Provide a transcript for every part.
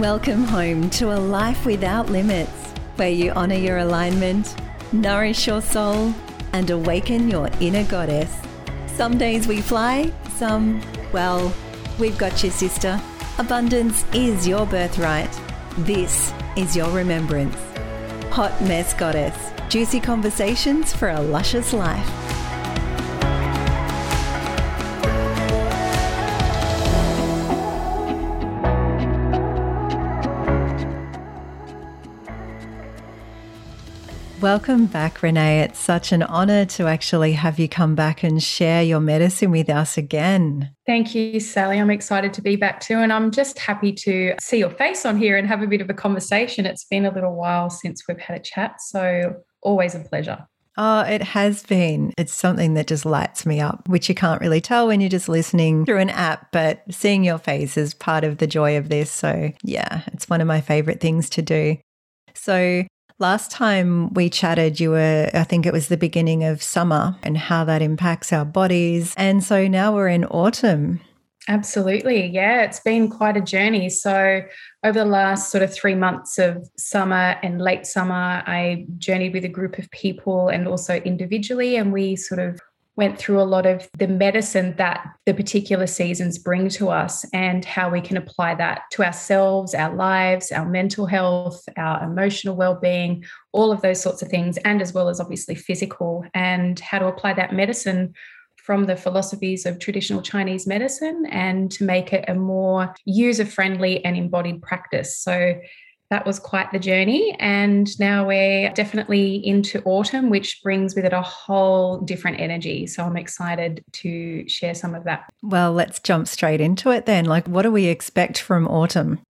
Welcome home to a life without limits, where you honor your alignment, nourish your soul, and awaken your inner goddess. Some days we fly, some, well, we've got you, sister. Abundance is your birthright. This is your remembrance. Hot Mess Goddess. Juicy conversations for a luscious life. Welcome back, Renee. It's such an honor to actually have you come back and share your medicine with us again. Thank you, Sally. I'm excited to be back too. And I'm just happy to see your face on here and have a bit of a conversation. It's been a little while since we've had a chat. So, always a pleasure. Oh, it has been. It's something that just lights me up, which you can't really tell when you're just listening through an app, but seeing your face is part of the joy of this. So, yeah, it's one of my favorite things to do. So, Last time we chatted, you were, I think it was the beginning of summer and how that impacts our bodies. And so now we're in autumn. Absolutely. Yeah, it's been quite a journey. So, over the last sort of three months of summer and late summer, I journeyed with a group of people and also individually. And we sort of went through a lot of the medicine that the particular seasons bring to us and how we can apply that to ourselves, our lives, our mental health, our emotional well-being, all of those sorts of things and as well as obviously physical and how to apply that medicine from the philosophies of traditional Chinese medicine and to make it a more user friendly and embodied practice. So that was quite the journey. And now we're definitely into autumn, which brings with it a whole different energy. So I'm excited to share some of that. Well, let's jump straight into it then. Like, what do we expect from autumn?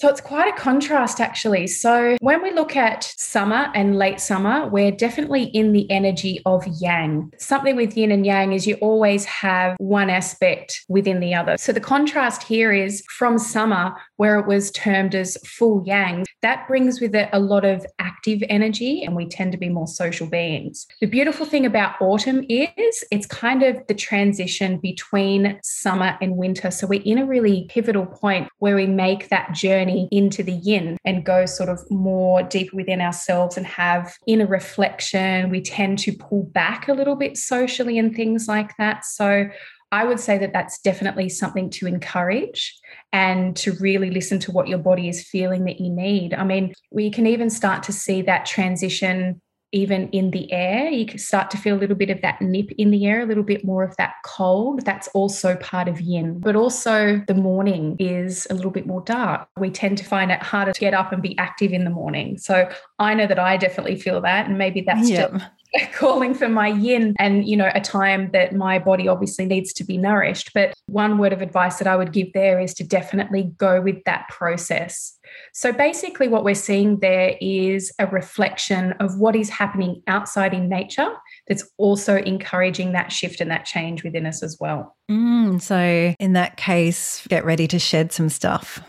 So it's quite a contrast, actually. So when we look at summer and late summer, we're definitely in the energy of yang. Something with yin and yang is you always have one aspect within the other. So the contrast here is from summer, where it was termed as full yang, that brings with it a lot of active energy, and we tend to be more social beings. The beautiful thing about autumn is it's kind of the transition between summer and winter. So we're in a really pivotal point where we make that journey into the yin and go sort of more deep within ourselves and have inner reflection. We tend to pull back a little bit socially and things like that. So I would say that that's definitely something to encourage and to really listen to what your body is feeling that you need. I mean, we can even start to see that transition even in the air. You can start to feel a little bit of that nip in the air, a little bit more of that cold. That's also part of yin. But also, the morning is a little bit more dark. We tend to find it harder to get up and be active in the morning. So I know that I definitely feel that. And maybe that's yep. just calling for my yin and you know a time that my body obviously needs to be nourished but one word of advice that i would give there is to definitely go with that process so basically, what we're seeing there is a reflection of what is happening outside in nature that's also encouraging that shift and that change within us as well. Mm, so, in that case, get ready to shed some stuff.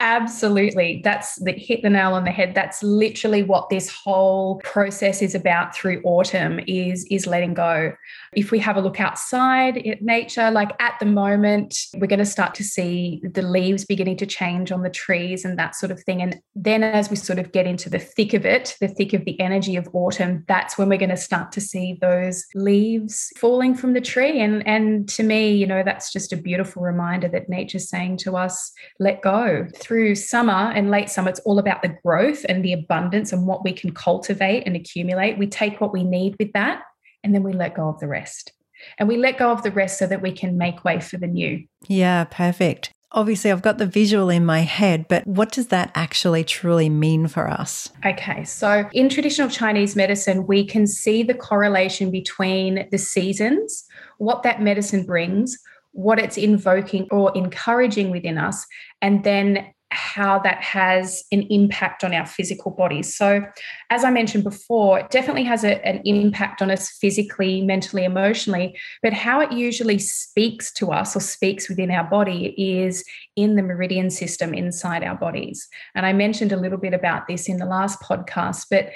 Absolutely. That's the hit the nail on the head. That's literally what this whole process is about through autumn is is letting go. If we have a look outside at nature, like at the moment, we're going to start to see the leaves beginning to change on the trees and that sort of thing. And then as we sort of get into the thick of it, the thick of the energy of autumn, that's when we're going to start to see those leaves falling from the tree. And and to me, you know, that's just a beautiful reminder that nature's saying to us, let go. Summer and late summer, it's all about the growth and the abundance and what we can cultivate and accumulate. We take what we need with that and then we let go of the rest. And we let go of the rest so that we can make way for the new. Yeah, perfect. Obviously, I've got the visual in my head, but what does that actually truly mean for us? Okay, so in traditional Chinese medicine, we can see the correlation between the seasons, what that medicine brings, what it's invoking or encouraging within us, and then how that has an impact on our physical bodies. So, as I mentioned before, it definitely has a, an impact on us physically, mentally, emotionally. But how it usually speaks to us or speaks within our body is in the meridian system inside our bodies. And I mentioned a little bit about this in the last podcast, but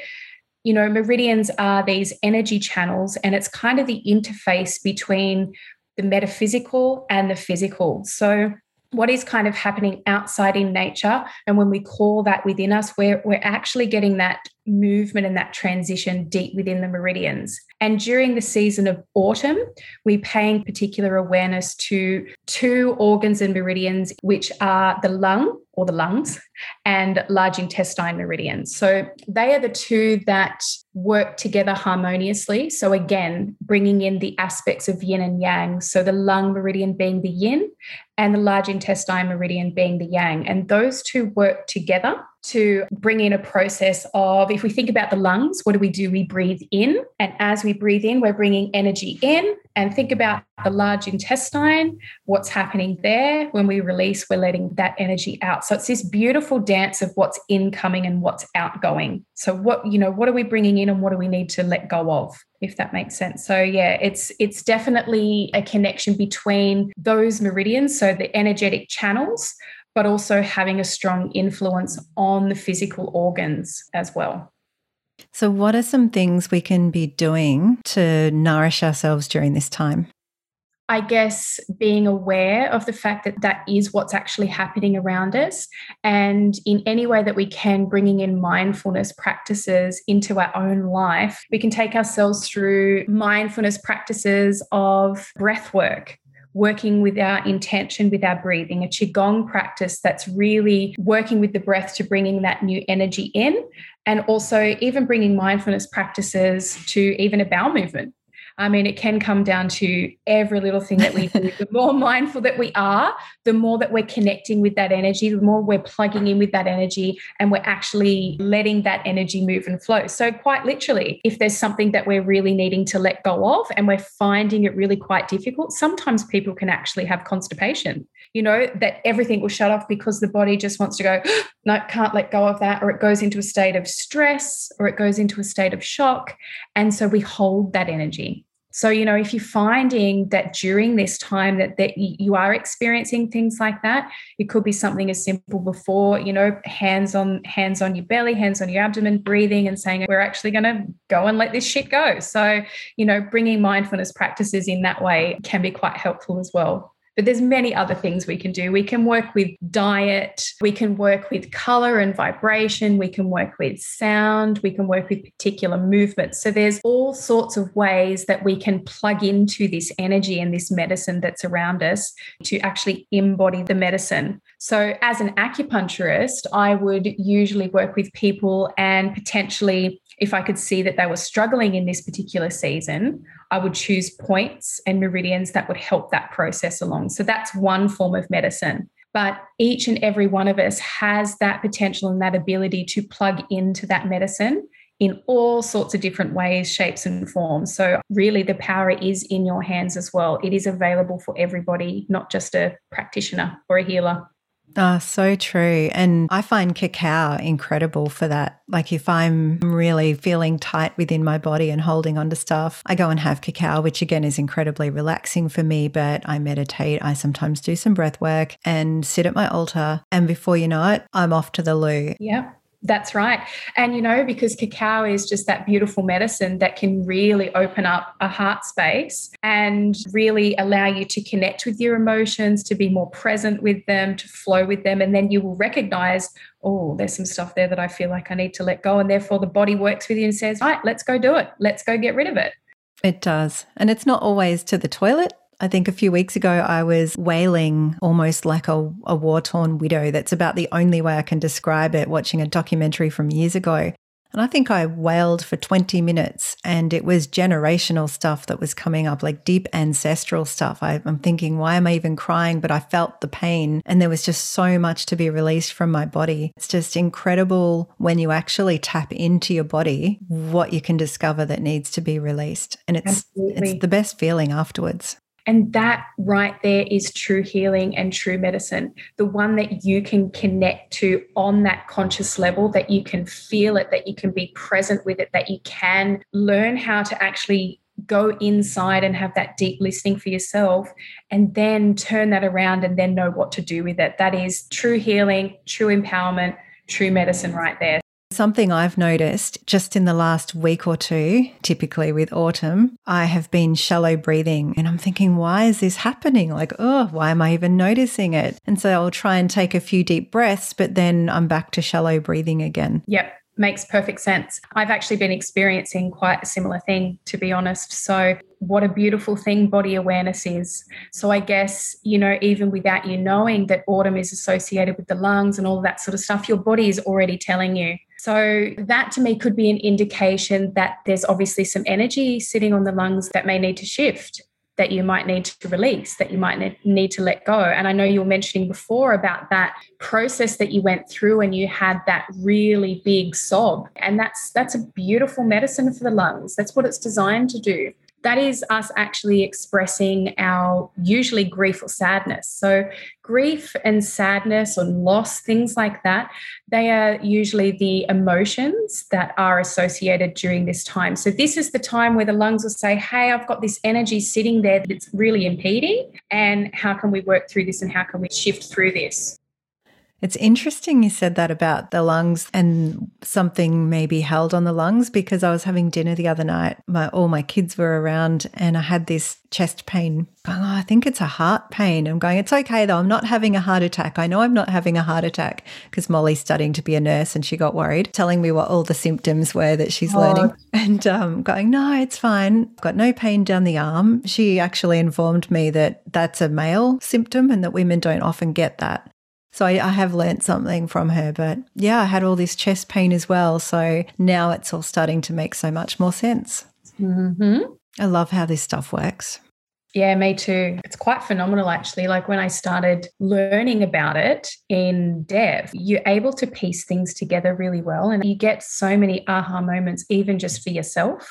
you know, meridians are these energy channels, and it's kind of the interface between the metaphysical and the physical. So, what is kind of happening outside in nature. And when we call that within us, we're, we're actually getting that movement and that transition deep within the meridians. And during the season of autumn, we're paying particular awareness to two organs and meridians, which are the lung or the lungs and large intestine meridians. So they are the two that work together harmoniously. So again, bringing in the aspects of yin and yang. So the lung meridian being the yin and the large intestine meridian being the yang. And those two work together to bring in a process of if we think about the lungs, what do we do? We breathe in. And as we breathe in, we're bringing energy in. And think about the large intestine, what's happening there. When we release, we're letting that energy out. So it's this beautiful dance of what's incoming and what's outgoing. So what, you know, what are we bringing in and what do we need to let go of? if that makes sense. So yeah, it's it's definitely a connection between those meridians, so the energetic channels, but also having a strong influence on the physical organs as well. So, what are some things we can be doing to nourish ourselves during this time? I guess being aware of the fact that that is what's actually happening around us. And in any way that we can, bringing in mindfulness practices into our own life, we can take ourselves through mindfulness practices of breath work, working with our intention with our breathing, a Qigong practice that's really working with the breath to bringing that new energy in. And also, even bringing mindfulness practices to even a bowel movement I mean, it can come down to every little thing that we do. the more mindful that we are, the more that we're connecting with that energy, the more we're plugging in with that energy, and we're actually letting that energy move and flow. So, quite literally, if there's something that we're really needing to let go of and we're finding it really quite difficult, sometimes people can actually have constipation. You know, that everything will shut off because the body just wants to go, no, can't let go of that, or it goes into a state of stress, or it goes into a state of shock. And so we hold that energy. So, you know, if you're finding that during this time that, that you are experiencing things like that, it could be something as simple before, you know, hands on hands on your belly, hands on your abdomen, breathing and saying, we're actually going to go and let this shit go. So, you know, bringing mindfulness practices in that way can be quite helpful as well. But there's many other things we can do. We can work with diet, we can work with color and vibration, we can work with sound, we can work with particular movements. So there's all sorts of ways that we can plug into this energy and this medicine that's around us to actually embody the medicine. So as an acupuncturist, I would usually work with people and potentially if I could see that they were struggling in this particular season, I would choose points and meridians that would help that process along. So that's one form of medicine. But each and every one of us has that potential and that ability to plug into that medicine in all sorts of different ways, shapes, and forms. So, really, the power is in your hands as well. It is available for everybody, not just a practitioner or a healer. Oh, so true. And I find cacao incredible for that. Like if I'm really feeling tight within my body and holding onto stuff, I go and have cacao, which again is incredibly relaxing for me. But I meditate, I sometimes do some breath work and sit at my altar. And before you know it, I'm off to the loo. Yeah. That's right. And, you know, because cacao is just that beautiful medicine that can really open up a heart space and really allow you to connect with your emotions, to be more present with them, to flow with them. And then you will recognize, oh, there's some stuff there that I feel like I need to let go. And therefore the body works with you and says, right, let's go do it. Let's go get rid of it. It does. And it's not always to the toilet. I think a few weeks ago, I was wailing almost like a, a war torn widow. That's about the only way I can describe it, watching a documentary from years ago. And I think I wailed for 20 minutes and it was generational stuff that was coming up, like deep ancestral stuff. I, am thinking, why am I even crying? But I felt the pain and there was just so much to be released from my body. It's just incredible when you actually tap into your body, what you can discover that needs to be released. And it's, it's the best feeling afterwards. And that right there is true healing and true medicine. The one that you can connect to on that conscious level, that you can feel it, that you can be present with it, that you can learn how to actually go inside and have that deep listening for yourself and then turn that around and then know what to do with it. That is true healing, true empowerment, true medicine right there. Something I've noticed just in the last week or two, typically with autumn, I have been shallow breathing and I'm thinking, why is this happening? Like, oh, why am I even noticing it? And so I'll try and take a few deep breaths, but then I'm back to shallow breathing again. Yep makes perfect sense. I've actually been experiencing quite a similar thing, to be honest. So, what a beautiful thing body awareness is. So, I guess, you know, even without you knowing that autumn is associated with the lungs and all that sort of stuff, your body is already telling you. So, that to me could be an indication that there's obviously some energy sitting on the lungs that may need to shift that you might need to release, that you might need to let go. And I know you were mentioning before about that process that you went through and you had that really big sob. And that's that's a beautiful medicine for the lungs. That's what it's designed to do that is us actually expressing our usually grief or sadness. So, grief and sadness or loss, things like that, they are usually the emotions that are associated during this time. So, this is the time where the lungs will say, Hey, I've got this energy sitting there that's really impeding. And how can we work through this and how can we shift through this? It's interesting you said that about the lungs and something maybe held on the lungs because I was having dinner the other night. My all my kids were around and I had this chest pain. Going, oh, I think it's a heart pain. I'm going, it's okay though. I'm not having a heart attack. I know I'm not having a heart attack because Molly's studying to be a nurse and she got worried, telling me what all the symptoms were that she's oh. learning. And um, going, no, it's fine. I've got no pain down the arm. She actually informed me that that's a male symptom and that women don't often get that. So I, I have learnt something from her. But yeah, I had all this chest pain as well. So now it's all starting to make so much more sense. Mm-hmm. I love how this stuff works. Yeah, me too. It's quite phenomenal, actually. Like when I started learning about it in depth, you're able to piece things together really well. And you get so many aha moments, even just for yourself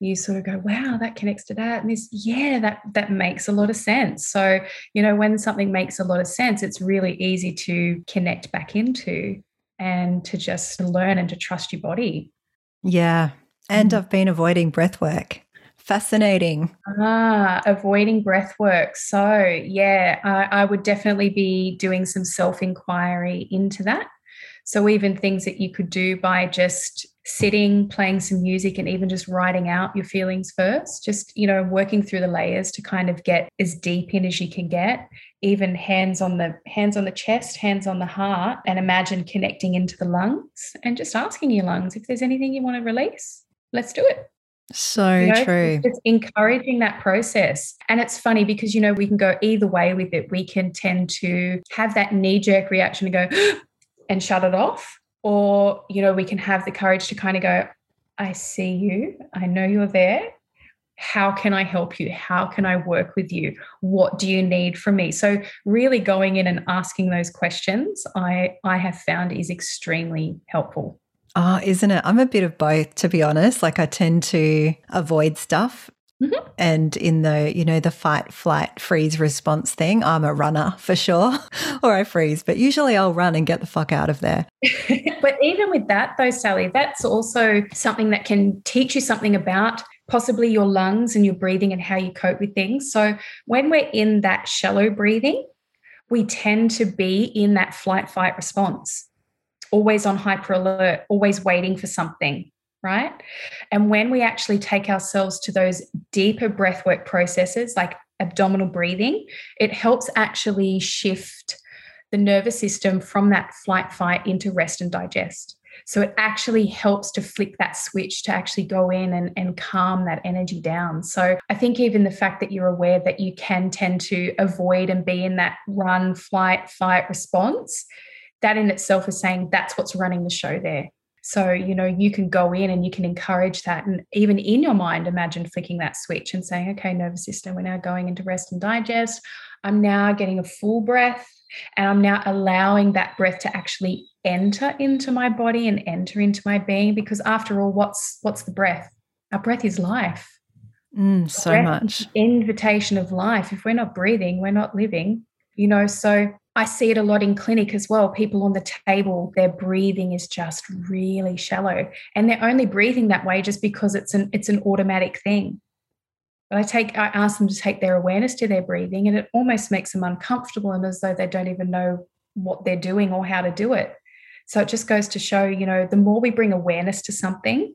you sort of go wow that connects to that. And this yeah that that makes a lot of sense. So you know when something makes a lot of sense it's really easy to connect back into and to just learn and to trust your body. Yeah and mm. i've been avoiding breath work. Fascinating. Ah avoiding breath work. So yeah I, I would definitely be doing some self inquiry into that. So even things that you could do by just sitting, playing some music, and even just writing out your feelings first, just, you know, working through the layers to kind of get as deep in as you can get, even hands on the hands on the chest, hands on the heart, and imagine connecting into the lungs and just asking your lungs if there's anything you want to release. Let's do it. So you know, true. It's encouraging that process. And it's funny because, you know, we can go either way with it. We can tend to have that knee jerk reaction and go and shut it off or you know we can have the courage to kind of go i see you. I know you're there. How can i help you? How can i work with you? What do you need from me? So really going in and asking those questions i i have found is extremely helpful. Oh, isn't it? I'm a bit of both, to be honest. Like, I tend to avoid stuff Mm-hmm. And in the, you know, the fight, flight, freeze response thing, I'm a runner for sure, or I freeze, but usually I'll run and get the fuck out of there. but even with that, though, Sally, that's also something that can teach you something about possibly your lungs and your breathing and how you cope with things. So when we're in that shallow breathing, we tend to be in that flight, fight response, always on hyper alert, always waiting for something right? And when we actually take ourselves to those deeper breathwork processes like abdominal breathing, it helps actually shift the nervous system from that flight fight into rest and digest. So it actually helps to flick that switch to actually go in and, and calm that energy down. So I think even the fact that you're aware that you can tend to avoid and be in that run, flight, fight response, that in itself is saying that's what's running the show there. So, you know, you can go in and you can encourage that. And even in your mind, imagine flicking that switch and saying, okay, nervous system, we're now going into rest and digest. I'm now getting a full breath and I'm now allowing that breath to actually enter into my body and enter into my being. Because after all, what's what's the breath? Our breath is life. Mm, so much. Invitation of life. If we're not breathing, we're not living. You know, so I see it a lot in clinic as well. People on the table, their breathing is just really shallow, and they're only breathing that way just because it's an it's an automatic thing. But I take I ask them to take their awareness to their breathing, and it almost makes them uncomfortable and as though they don't even know what they're doing or how to do it. So it just goes to show, you know, the more we bring awareness to something,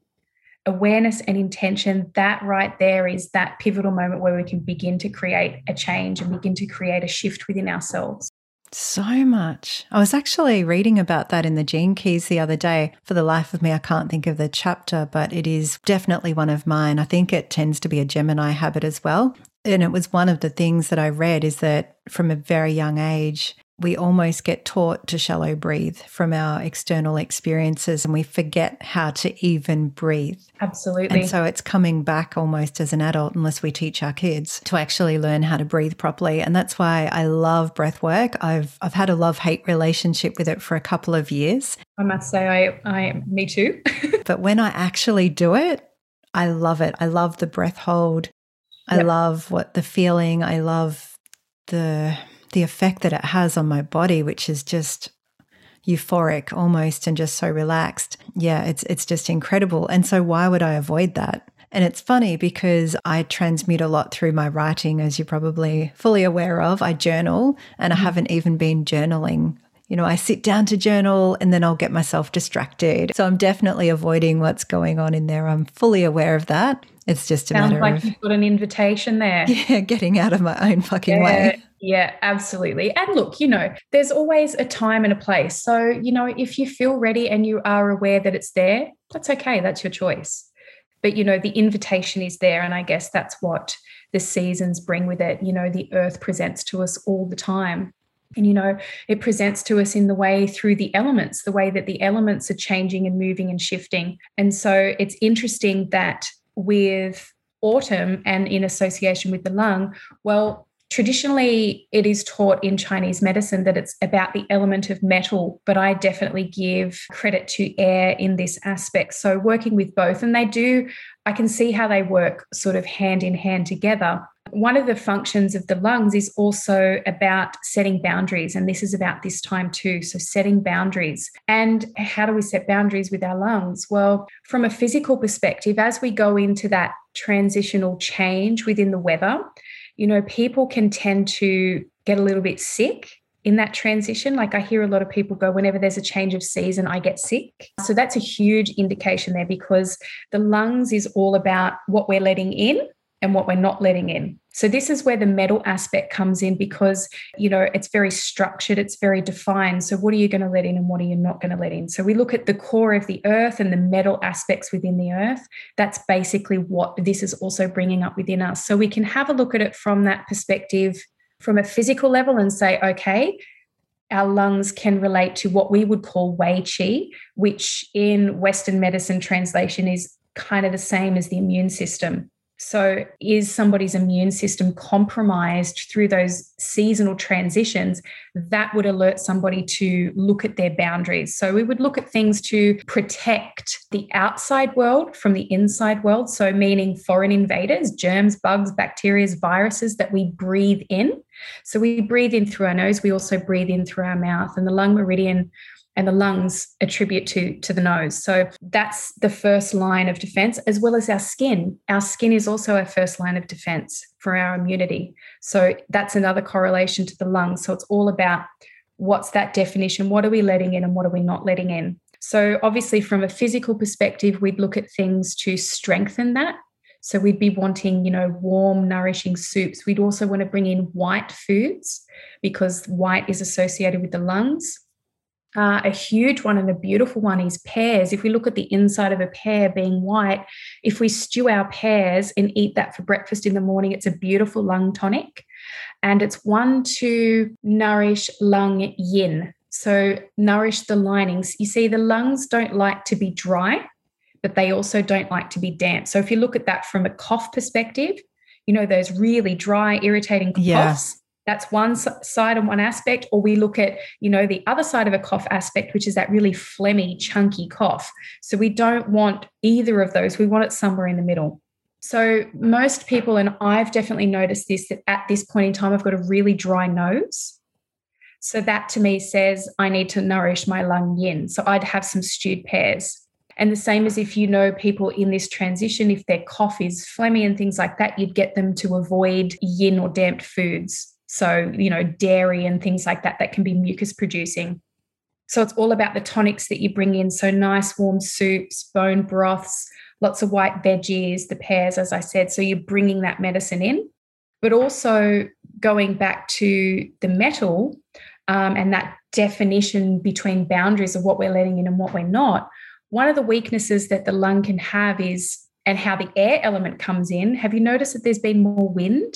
awareness and intention, that right there is that pivotal moment where we can begin to create a change and begin to create a shift within ourselves. So much. I was actually reading about that in the Gene Keys the other day. For the life of me, I can't think of the chapter, but it is definitely one of mine. I think it tends to be a Gemini habit as well. And it was one of the things that I read is that from a very young age, we almost get taught to shallow breathe from our external experiences and we forget how to even breathe. Absolutely. And so it's coming back almost as an adult, unless we teach our kids to actually learn how to breathe properly. And that's why I love breath work. I've, I've had a love hate relationship with it for a couple of years. I must say, I, I me too. but when I actually do it, I love it. I love the breath hold. I yep. love what the feeling, I love the the effect that it has on my body, which is just euphoric almost and just so relaxed. Yeah, it's it's just incredible. And so why would I avoid that? And it's funny because I transmute a lot through my writing, as you're probably fully aware of. I journal and I mm-hmm. haven't even been journaling. You know, I sit down to journal and then I'll get myself distracted. So I'm definitely avoiding what's going on in there. I'm fully aware of that. It's just a Sounds matter like of you've got an invitation there. Yeah, getting out of my own fucking yeah, way. Yeah, absolutely. And look, you know, there's always a time and a place. So, you know, if you feel ready and you are aware that it's there, that's okay. That's your choice. But, you know, the invitation is there. And I guess that's what the seasons bring with it. You know, the earth presents to us all the time. And, you know, it presents to us in the way through the elements, the way that the elements are changing and moving and shifting. And so it's interesting that with autumn and in association with the lung, well, traditionally it is taught in Chinese medicine that it's about the element of metal, but I definitely give credit to air in this aspect. So working with both, and they do, I can see how they work sort of hand in hand together. One of the functions of the lungs is also about setting boundaries, and this is about this time too. So, setting boundaries. And how do we set boundaries with our lungs? Well, from a physical perspective, as we go into that transitional change within the weather, you know, people can tend to get a little bit sick in that transition. Like I hear a lot of people go, whenever there's a change of season, I get sick. So that's a huge indication there because the lungs is all about what we're letting in and what we're not letting in. So this is where the metal aspect comes in because you know it's very structured, it's very defined. So what are you going to let in and what are you not going to let in? So we look at the core of the earth and the metal aspects within the earth. That's basically what this is also bringing up within us. So we can have a look at it from that perspective from a physical level and say okay, our lungs can relate to what we would call Wei Qi, which in Western medicine translation is kind of the same as the immune system. So, is somebody's immune system compromised through those seasonal transitions? That would alert somebody to look at their boundaries. So, we would look at things to protect the outside world from the inside world. So, meaning foreign invaders, germs, bugs, bacteria, viruses that we breathe in. So, we breathe in through our nose, we also breathe in through our mouth, and the lung meridian and the lungs attribute to to the nose. So that's the first line of defense as well as our skin. Our skin is also our first line of defense for our immunity. So that's another correlation to the lungs. So it's all about what's that definition? What are we letting in and what are we not letting in? So obviously from a physical perspective we'd look at things to strengthen that. So we'd be wanting, you know, warm, nourishing soups. We'd also want to bring in white foods because white is associated with the lungs. Uh, a huge one and a beautiful one is pears. If we look at the inside of a pear being white, if we stew our pears and eat that for breakfast in the morning, it's a beautiful lung tonic. And it's one to nourish lung yin. So, nourish the linings. You see, the lungs don't like to be dry, but they also don't like to be damp. So, if you look at that from a cough perspective, you know, those really dry, irritating coughs. Yeah that's one side and one aspect or we look at you know the other side of a cough aspect which is that really phlegmy chunky cough. So we don't want either of those. We want it somewhere in the middle. So most people and i've definitely noticed this that at this point in time i've got a really dry nose. So that to me says i need to nourish my lung yin. So i'd have some stewed pears. And the same as if you know people in this transition, if their cough is phlegmy and things like that, you'd get them to avoid yin or damped foods. So, you know, dairy and things like that that can be mucus producing. So it's all about the tonics that you bring in. So nice warm soups, bone broths, lots of white veggies, the pears, as I said. So you're bringing that medicine in, but also going back to the metal um, and that definition between boundaries of what we're letting in and what we're not. One of the weaknesses that the lung can have is, and how the air element comes in. Have you noticed that there's been more wind?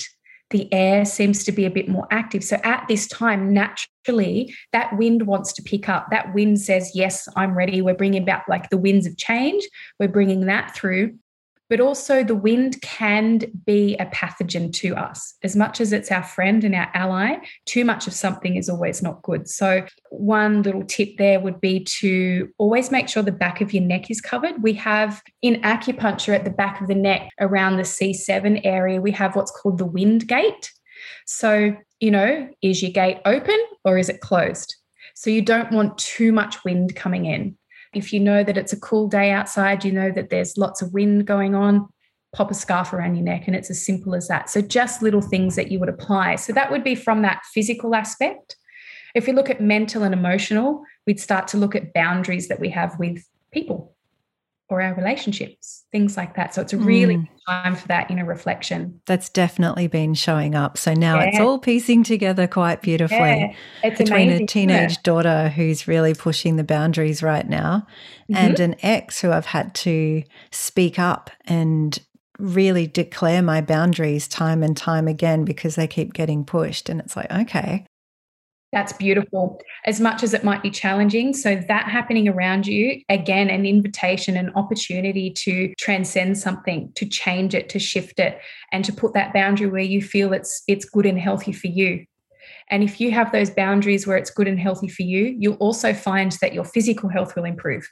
The air seems to be a bit more active. So at this time, naturally, that wind wants to pick up. That wind says, Yes, I'm ready. We're bringing back like the winds of change. We're bringing that through but also the wind can be a pathogen to us. As much as it's our friend and our ally, too much of something is always not good. So, one little tip there would be to always make sure the back of your neck is covered. We have in acupuncture at the back of the neck around the C7 area, we have what's called the wind gate. So, you know, is your gate open or is it closed? So, you don't want too much wind coming in. If you know that it's a cool day outside, you know that there's lots of wind going on, pop a scarf around your neck. And it's as simple as that. So, just little things that you would apply. So, that would be from that physical aspect. If we look at mental and emotional, we'd start to look at boundaries that we have with people or our relationships, things like that. So it's a really mm. time for that inner reflection. That's definitely been showing up. So now yeah. it's all piecing together quite beautifully yeah. between amazing, a teenage daughter who's really pushing the boundaries right now mm-hmm. and an ex who I've had to speak up and really declare my boundaries time and time again because they keep getting pushed. And it's like, okay, that's beautiful. As much as it might be challenging. So, that happening around you, again, an invitation, an opportunity to transcend something, to change it, to shift it, and to put that boundary where you feel it's, it's good and healthy for you. And if you have those boundaries where it's good and healthy for you, you'll also find that your physical health will improve.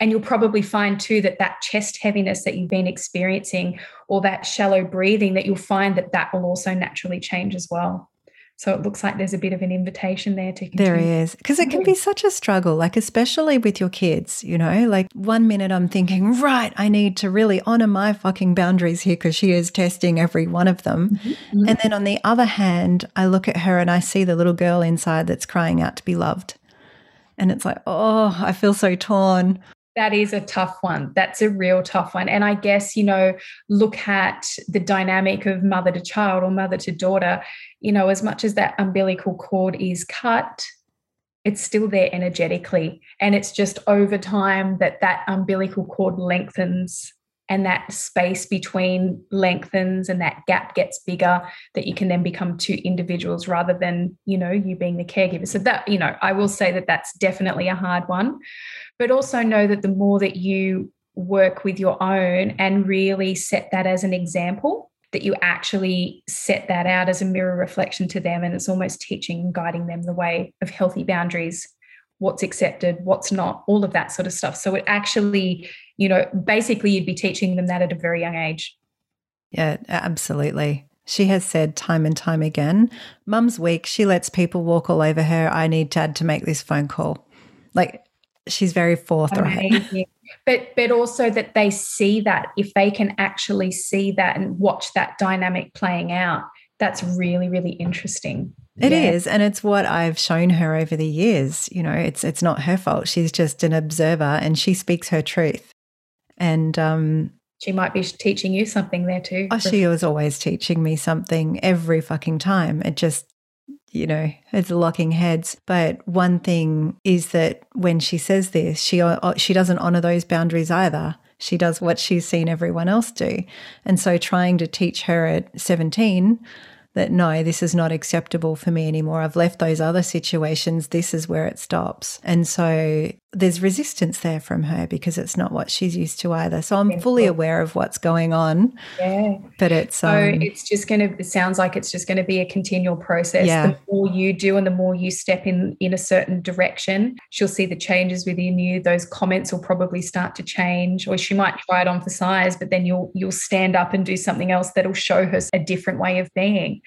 And you'll probably find too that that chest heaviness that you've been experiencing or that shallow breathing, that you'll find that that will also naturally change as well. So it looks like there's a bit of an invitation there to continue. There is. Because it can be such a struggle, like, especially with your kids, you know, like one minute I'm thinking, right, I need to really honor my fucking boundaries here because she is testing every one of them. Mm-hmm. Mm-hmm. And then on the other hand, I look at her and I see the little girl inside that's crying out to be loved. And it's like, oh, I feel so torn. That is a tough one. That's a real tough one. And I guess, you know, look at the dynamic of mother to child or mother to daughter. You know, as much as that umbilical cord is cut, it's still there energetically. And it's just over time that that umbilical cord lengthens and that space between lengthens and that gap gets bigger that you can then become two individuals rather than you know you being the caregiver. So that you know i will say that that's definitely a hard one. But also know that the more that you work with your own and really set that as an example that you actually set that out as a mirror reflection to them and it's almost teaching and guiding them the way of healthy boundaries what's accepted what's not all of that sort of stuff. So it actually you know basically you'd be teaching them that at a very young age yeah absolutely she has said time and time again mum's weak she lets people walk all over her i need dad to make this phone call like she's very forthright. But but also that they see that if they can actually see that and watch that dynamic playing out, that's really really interesting. It yeah. is, and it's what I've shown her over the years. You know, it's it's not her fault. She's just an observer, and she speaks her truth. And um, she might be teaching you something there too. Oh, she was always teaching me something every fucking time. It just you know, it's locking heads. But one thing is that when she says this, she uh, she doesn't honor those boundaries either. She does what she's seen everyone else do. And so trying to teach her at 17 that no, this is not acceptable for me anymore. I've left those other situations. This is where it stops. And so there's resistance there from her because it's not what she's used to either. So I'm fully aware of what's going on. Yeah. But it's so um, it's just going to it sounds like it's just going to be a continual process. Yeah. The more you do and the more you step in in a certain direction, she'll see the changes within you. Those comments will probably start to change or she might try it on for size, but then you'll you'll stand up and do something else that'll show her a different way of being.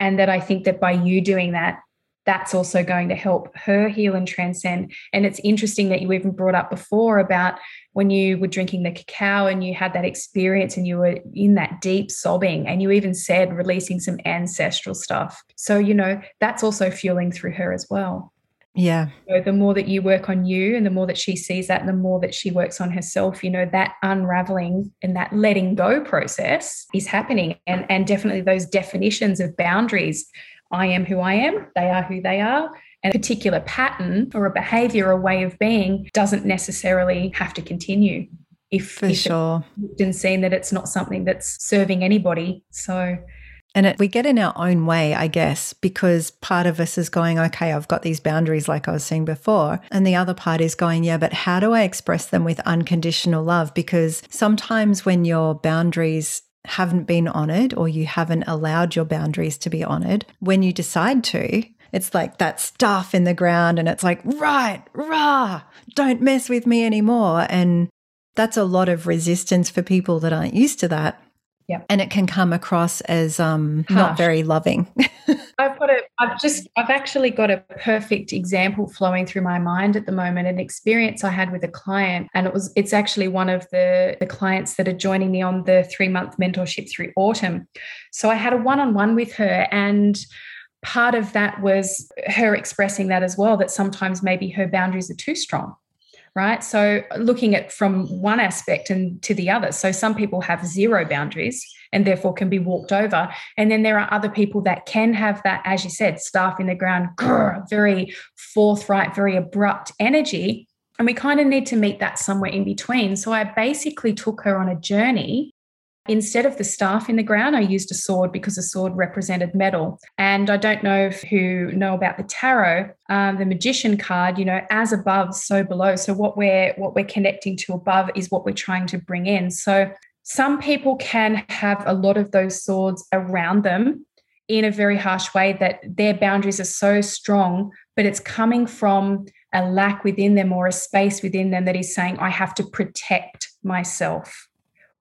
And that I think that by you doing that, that's also going to help her heal and transcend. And it's interesting that you even brought up before about when you were drinking the cacao and you had that experience and you were in that deep sobbing, and you even said releasing some ancestral stuff. So, you know, that's also fueling through her as well. Yeah. So the more that you work on you and the more that she sees that and the more that she works on herself, you know, that unraveling and that letting go process is happening. And, and definitely those definitions of boundaries I am who I am, they are who they are. And a particular pattern or a behavior or way of being doesn't necessarily have to continue if, For if sure. it's seen that it's not something that's serving anybody. So And it, we get in our own way, I guess, because part of us is going, okay, I've got these boundaries, like I was saying before. And the other part is going, yeah, but how do I express them with unconditional love? Because sometimes when your boundaries haven't been honored or you haven't allowed your boundaries to be honored, when you decide to, it's like that stuff in the ground and it's like, right, rah, don't mess with me anymore. And that's a lot of resistance for people that aren't used to that. Yeah. And it can come across as um, not very loving. I've got a, I've just, I've actually got a perfect example flowing through my mind at the moment. An experience I had with a client, and it was, it's actually one of the the clients that are joining me on the three month mentorship through autumn. So I had a one on one with her, and part of that was her expressing that as well. That sometimes maybe her boundaries are too strong. Right. So looking at from one aspect and to the other. So some people have zero boundaries and therefore can be walked over. And then there are other people that can have that, as you said, staff in the ground, very forthright, very abrupt energy. And we kind of need to meet that somewhere in between. So I basically took her on a journey. Instead of the staff in the ground, I used a sword because a sword represented metal. And I don't know if who know about the tarot, um, the magician card. You know, as above, so below. So what we're what we're connecting to above is what we're trying to bring in. So some people can have a lot of those swords around them in a very harsh way that their boundaries are so strong, but it's coming from a lack within them or a space within them that is saying, I have to protect myself.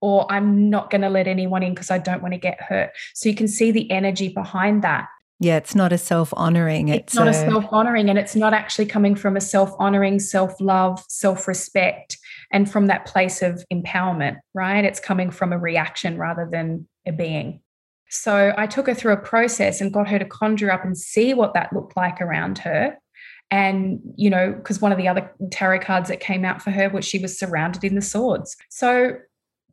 Or I'm not going to let anyone in because I don't want to get hurt. So you can see the energy behind that. yeah, it's not a self honoring. It's, not a self honoring, and it's not actually coming from a self honoring, self love, self respect, and from that place of empowerment, right? It's coming from a reaction rather than a being. So I took her through a process and got her to conjure up and see what that looked like around her. And, you know, because one of the other tarot cards that came out for her was she was surrounded in the swords. So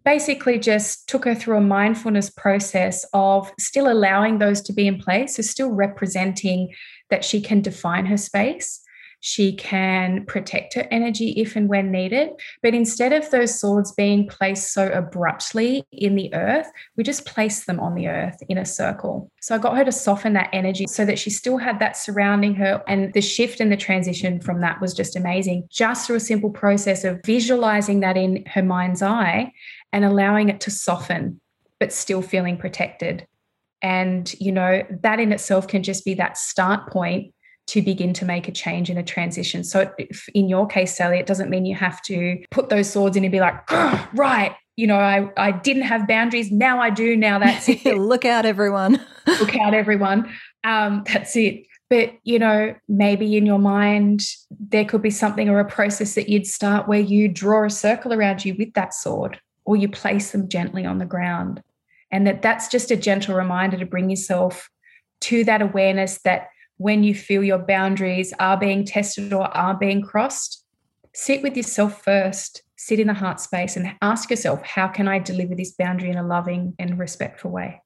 basically just took her through a mindfulness process of still allowing those to be in place, so still representing that she can define her space. She can protect her energy if and when needed. But instead of those swords being placed so abruptly in the earth, we just place them on the earth in a circle. So I got her to soften that energy so that she still had that surrounding her. And the shift and the transition from that was just amazing, just through a simple process of visualizing that in her mind's eye and allowing it to soften, but still feeling protected. And, you know, that in itself can just be that start point to begin to make a change in a transition. So, if in your case, Sally, it doesn't mean you have to put those swords in and be like, right, you know, I, I didn't have boundaries. Now I do. Now that's it. Look out, everyone. Look out, everyone. Um, that's it. But, you know, maybe in your mind, there could be something or a process that you'd start where you draw a circle around you with that sword or you place them gently on the ground. And that that's just a gentle reminder to bring yourself to that awareness that when you feel your boundaries are being tested or are being crossed, sit with yourself first, sit in the heart space and ask yourself, how can I deliver this boundary in a loving and respectful way?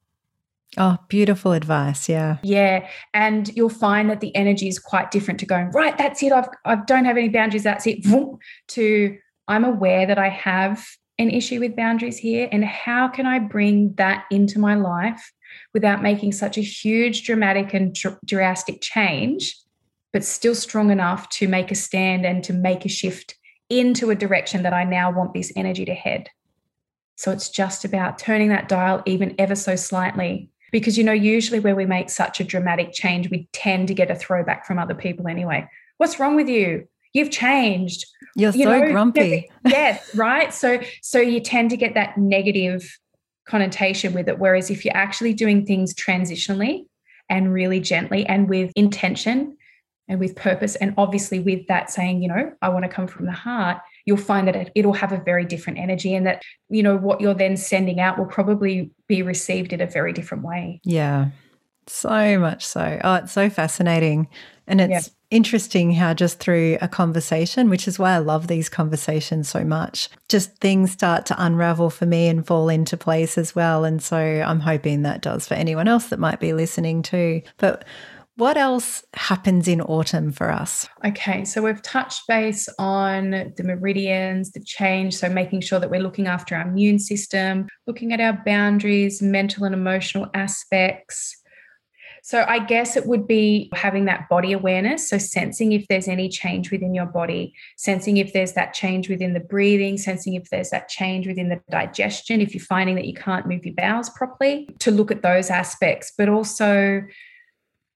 Oh, beautiful advice. Yeah. Yeah. And you'll find that the energy is quite different to going, right, that's it. I've, I don't have any boundaries. That's it. To I'm aware that I have an issue with boundaries here. And how can I bring that into my life without making such a huge, dramatic, and dr- drastic change, but still strong enough to make a stand and to make a shift into a direction that I now want this energy to head? So it's just about turning that dial even ever so slightly. Because, you know, usually where we make such a dramatic change, we tend to get a throwback from other people anyway. What's wrong with you? You've changed. You're You so know, grumpy. yes, right. So, so you tend to get that negative connotation with it. Whereas if you're actually doing things transitionally and really gently and with intention and with purpose, and obviously with that saying, you know, I want to come from the heart, you'll find that it, it'll have a very different energy and that, you know, what you're then sending out will probably be received in a very different way. Yeah. So much so. Oh, it's so fascinating. And it's yeah. interesting how just through a conversation, which is why I love these conversations so much, just things start to unravel for me and fall into place as well. And so I'm hoping that does for anyone else that might be listening too. But what else happens in autumn for us? Okay, so we've touched base on the meridians, the change. So, making sure that we're looking after our immune system, looking at our boundaries, mental and emotional aspects. So, I guess it would be having that body awareness. So, sensing if there's any change within your body, sensing if there's that change within the breathing, sensing if there's that change within the digestion, if you're finding that you can't move your bowels properly, to look at those aspects, but also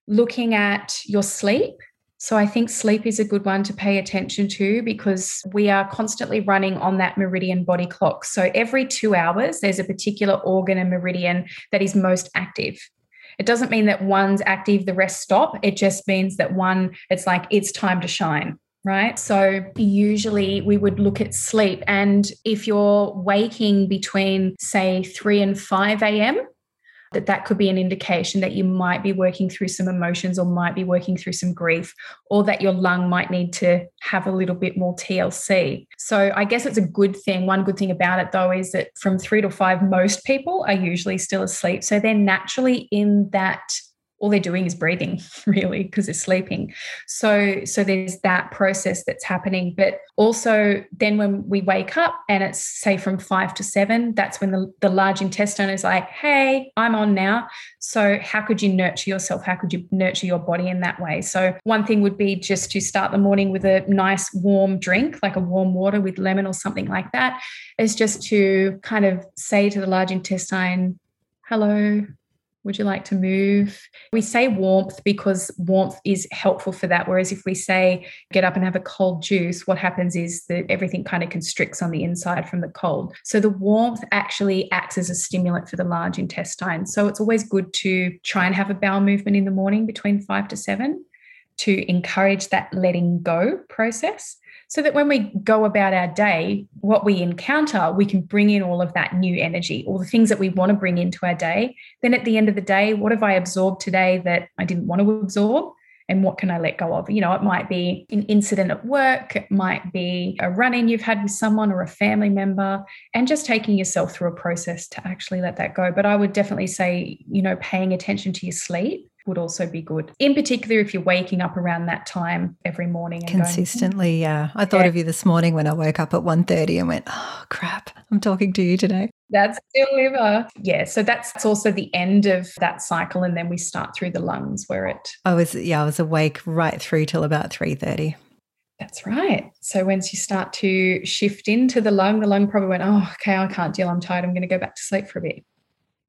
looking at your sleep. So I think sleep is a good one to pay attention to because we are constantly running on that meridian body clock. So every two hours, there's a particular organ and meridian that is most active. It doesn't mean that one's active, the rest stop. It just means that one, it's like it's time to shine right? So usually we would look at sleep. And if you're waking between, say, 3 and 5 a.m., that that could be an indication that you might be working through some emotions or might be working through some grief or that your lung might need to have a little bit more TLC. So I guess it's a good thing. One good thing about it though is that from 3 to 5 most people are usually still asleep. So they're naturally in that all they're doing is breathing really because they're sleeping. So so there's that process that's happening. But also then when we wake up and it's say from five to seven that's when the, the large intestine is like hey i'm on now. So how could you nurture yourself? How could you nurture your body in that way? So one thing would be just to start the morning with a nice warm drink like a warm water with lemon or something like that is just to kind of say to the large intestine hello would you like to move? We say warmth because warmth is helpful for that. Whereas if we say get up and have a cold juice, what happens is that everything kind of constricts on the inside from the cold. So the warmth actually acts as a stimulant for the large intestine. So it's always good to try and have a bowel movement in the morning between five to seven to encourage that letting go process so that when we go about our day, what we encounter, we can bring in all of that new energy, all the things that we want to bring into our day. Then at the end of the day, what have I absorbed today that I didn't want to absorb? And what can I let go of? You know, it might be an incident at work, it might be a run in you've had with someone or a family member, and just taking yourself through a process to actually let that go. But I would definitely say, you know, paying attention to your sleep would also be good. In particular, if you're waking up around that time every morning. Consistently, going, yeah. I thought yeah. of you this morning when I woke up at 1.30 and went, oh, crap, I'm talking to you today. That's still liver. Yeah. So that's also the end of that cycle. And then we start through the lungs where it. I was, yeah, I was awake right through till about 3.30. That's right. So once you start to shift into the lung, the lung probably went, oh, okay, I can't deal. I'm tired. I'm going to go back to sleep for a bit.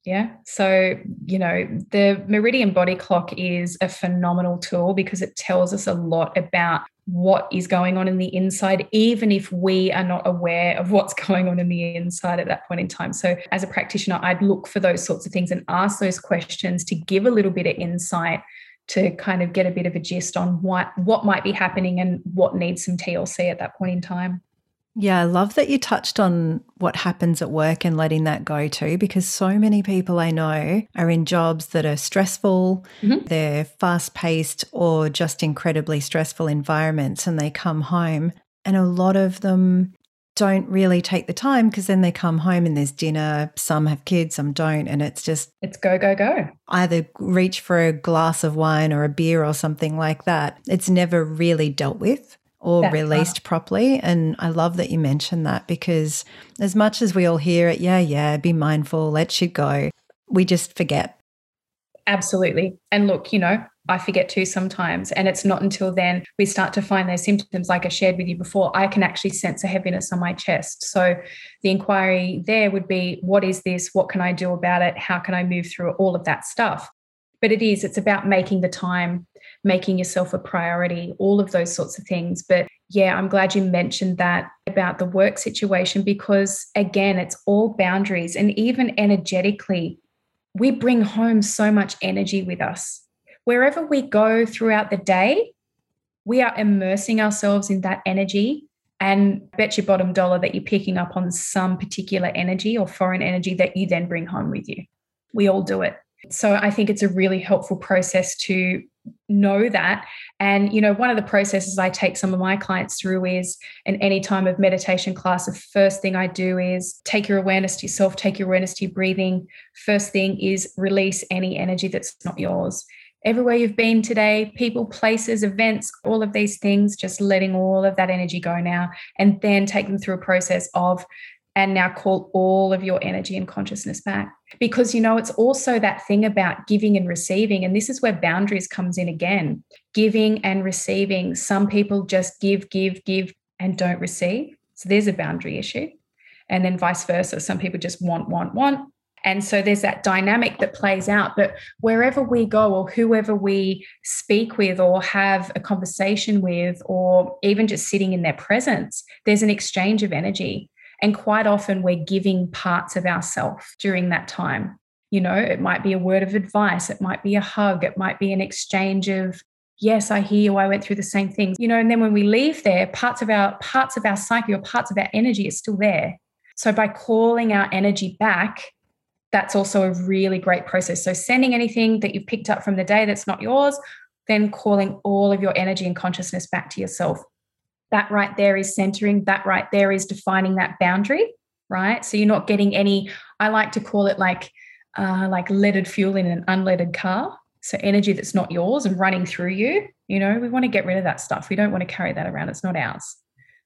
Yeah. So, you know, the Meridian Body Clock is a phenomenal tool because it tells us a lot about what is going on in the inside, even if we are not aware of what's going on in the inside at that point in time. So, as a practitioner, I'd look for those sorts of things and ask those questions to give a little bit of insight to kind of get a bit of a gist on what what might be happening and what needs some TLC at that point in time. Yeah, I love that you touched on what happens at work and letting that go too, because so many people I know are in jobs that are stressful, mm-hmm. they're fast paced, or just incredibly stressful environments, and they come home. And a lot of them don't really take the time because then they come home and there's dinner. Some have kids, some don't. And it's just, it's go, go, go. Either reach for a glass of wine or a beer or something like that. It's never really dealt with or That's released right. properly. And I love that you mentioned that because as much as we all hear it, yeah, yeah, be mindful, let shit go, we just forget. Absolutely. And look, you know, I forget too sometimes. And it's not until then we start to find those symptoms, like I shared with you before, I can actually sense a heaviness on my chest. So the inquiry there would be what is this? What can I do about it? How can I move through all of that stuff? But it is, it's about making the time making yourself a priority, all of those sorts of things. But yeah, I'm glad you mentioned that about the work situation because, again, it's all boundaries. And even energetically, we bring home so much energy with us. Wherever we go throughout the day, we are immersing ourselves in that energy and bet your bottom dollar that you're picking up on some particular energy or foreign energy that you then bring home with you. We all do it. So I think it's a really helpful process to know that. And, you know, one of the processes I take some of my clients through is in any time of meditation class, the first thing I do is take your awareness to yourself, take your awareness to your breathing. First thing is release any energy that's not yours. Everywhere you've been today, people, places, events, all of these things, just letting all of that energy go now, and then take them through a process of and now call all of your energy and consciousness back. Because you know it's also that thing about giving and receiving and this is where boundaries comes in again. Giving and receiving some people just give give give and don't receive. So there's a boundary issue. And then vice versa some people just want want want. And so there's that dynamic that plays out. But wherever we go or whoever we speak with or have a conversation with or even just sitting in their presence there's an exchange of energy and quite often we're giving parts of ourselves during that time. You know, it might be a word of advice, it might be a hug, it might be an exchange of, yes, I hear you, I went through the same things. You know, and then when we leave there, parts of our parts of our psyche or parts of our energy is still there. So by calling our energy back, that's also a really great process. So sending anything that you've picked up from the day that's not yours, then calling all of your energy and consciousness back to yourself that right there is centering that right there is defining that boundary right? So you're not getting any i like to call it like uh, like leaded fuel in an unleaded car. So energy that's not yours and running through you you know we want to get rid of that stuff. We don't want to carry that around. It's not ours.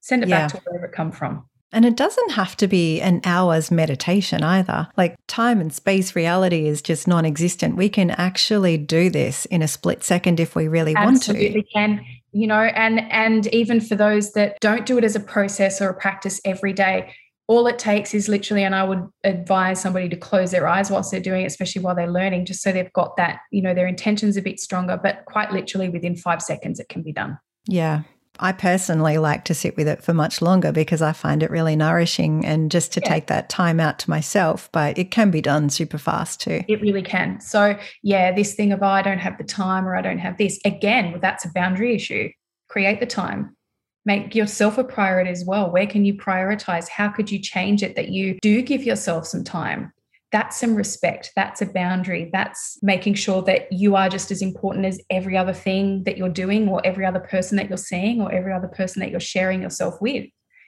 Send it yeah. back to wherever it come from and it doesn't have to be an hour's meditation either. Like time and space reality is just non existent. We can actually do this in a split second if we really Absolutely want to. can you know and and even for those that don't do it as a process or a practice every day all it takes is literally and i would advise somebody to close their eyes whilst they're doing it especially while they're learning just so they've got that you know their intentions a bit stronger but quite literally within 5 seconds it can be done yeah I personally like to sit with it for much longer because I find it really nourishing and just to yeah. take that time out to myself. But it can be done super fast too. It really can. So, yeah, this thing of, oh, I don't have the time or I don't have this, again, that's a boundary issue. Create the time. Make yourself a priority as well. Where can you prioritize? How could you change it that you do give yourself some time? That's some respect. That's a boundary. That's making sure that you are just as important as every other thing that you're doing, or every other person that you're seeing, or every other person that you're sharing yourself with.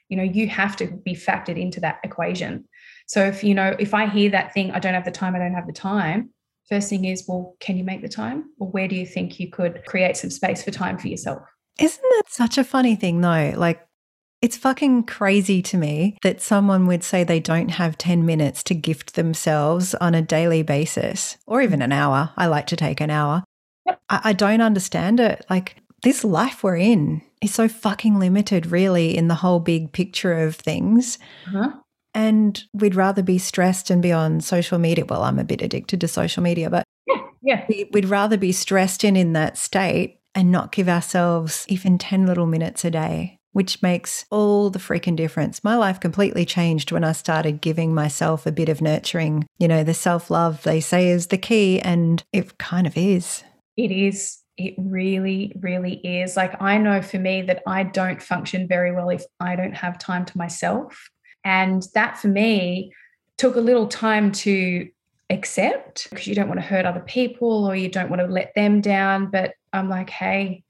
You know, you have to be factored into that equation. So if, you know, if I hear that thing, I don't have the time, I don't have the time, first thing is, well, can you make the time? Or where do you think you could create some space for time for yourself? Isn't that such a funny thing, though? Like, it's fucking crazy to me that someone would say they don't have 10 minutes to gift themselves on a daily basis or even an hour. I like to take an hour. Yep. I, I, don't understand it. Like, this life we're in is so fucking limited, really, in the whole big picture of things. Uh-huh. And we'd rather be stressed and be on social media. Well, I'm a bit addicted to social media, but yeah, yeah. we'd rather be stressed and in that state and not give ourselves even 10 little minutes a day which makes all the freaking difference. My life completely changed when I started giving myself a bit of nurturing. You know, the self love they say is the key, and it kind of is. It is. It really, really is. Like, I know for me that I don't function very well if I don't have time to myself. And that for me took a little time to accept because you don't want to hurt other people or you don't want to let them down. But I'm like, hey,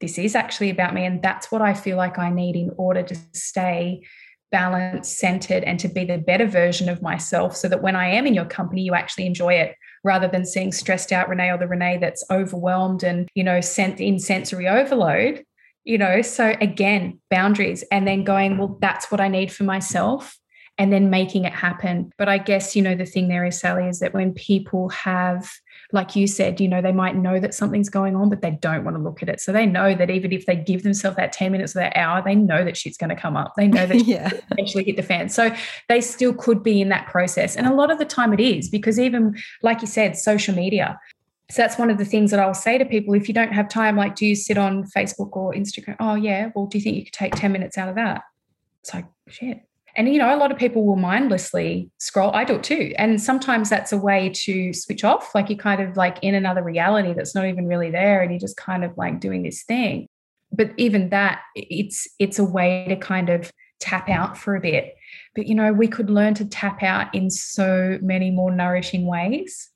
this is actually about me. And that's what I feel like I need in order to stay balanced, centered, and to be the better version of myself so that when I am in your company, you actually enjoy it rather than seeing stressed out Renee or the Renee that's overwhelmed and, you know, sent in sensory overload. You know, so again, boundaries and then going, well, that's what I need for myself and then making it happen. But I guess, you know, the thing there is, Sally, is that when people have like you said, you know, they might know that something's going on, but they don't want to look at it. So they know that even if they give themselves that 10 minutes or that hour, they know that shit's going to come up. They know that yeah. eventually hit the fan. So they still could be in that process. And a lot of the time it is because even like you said, social media. So that's one of the things that I'll say to people. If you don't have time, like, do you sit on Facebook or Instagram? Oh, yeah. Well, do you think you could take 10 minutes out of that? It's like, shit, and, you know, a lot of people will mindlessly scroll. I do it too. And sometimes that's a way to switch off. Like you're kind of like in another reality that's not even really there. And you're just kind of like doing this thing. But even that, it's it's a way to kind of tap out for a bit. But you know, we could learn to tap out in so many more nourishing ways.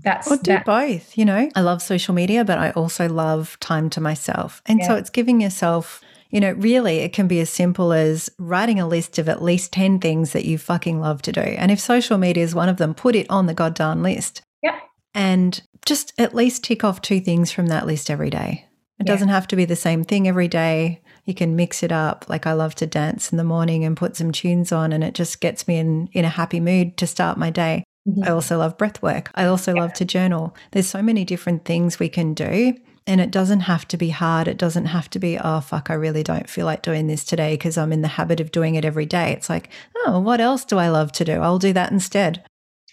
That's or do that. both. You know, I love social media, but I also love time to myself. And so it's giving yourself, you know, really it can be as simple as writing a list of at least 10 things that you fucking love to do. And if social media is one of them, put it on the goddamn list Yep. and just at least tick off two things from that list every day. It Yeah. doesn't have to be the same thing every day. You can mix it up. Like I love to dance in the morning and put some tunes on and it just gets me in in a happy mood to start my day. Mhm. I also love breath work. I also love to journal. There's so many different things we can do. And it doesn't have to be hard. It doesn't have to be, oh, fuck, I really don't feel like doing this today because I'm in the habit of doing it every day. It's like, oh, what else do I love to do? I'll do that instead.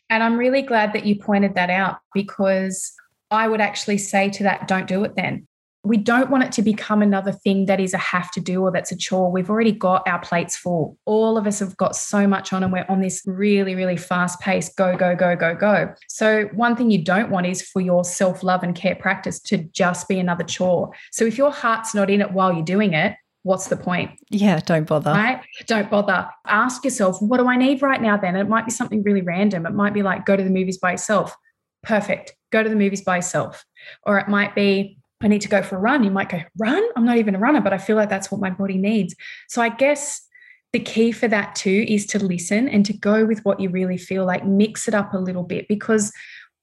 And I'm really glad that you pointed that out because I would actually say to that, don't do it then. We don't want it to become another thing that is a have to do or that's a chore. We've already got our plates full. All of us have got so much on, and we're on this really, really fast pace go, go, go, go, go. So, one thing you don't want is for your self love and care practice to just be another chore. So, if your heart's not in it while you're doing it, what's the point? Yeah, don't bother. right? Don't bother. Ask yourself, what do I need right now then? It might be something really random. It might be like, go to the movies by yourself. Perfect. Go to the movies by yourself. Or it might be, I need to go for a run. You might go, run? I'm not even a runner, but I feel like that's what my body needs. So I guess the key for that too is to listen and to go with what you really feel like, mix it up a little bit because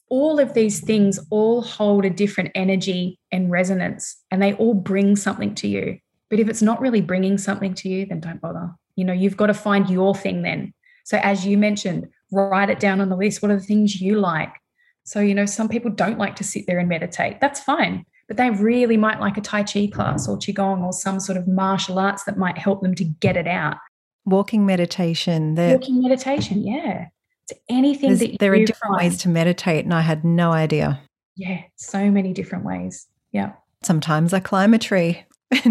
all of these things all hold a different energy and resonance and they all bring something to you. But if it's not really bringing something to you, then don't bother. You know, you've got to find your thing then. So, as you mentioned, write it down on the list. What are the things you like? So, you know, some people don't like to sit there and meditate. That's fine. But they really might like a Tai Chi class or Qigong or some sort of martial arts that might help them to get it out. Walking meditation. There, Walking meditation, yeah. It's anything that there are different find. ways to meditate, and I had no idea. Yeah, so many different ways. Yeah. Sometimes I climb a tree.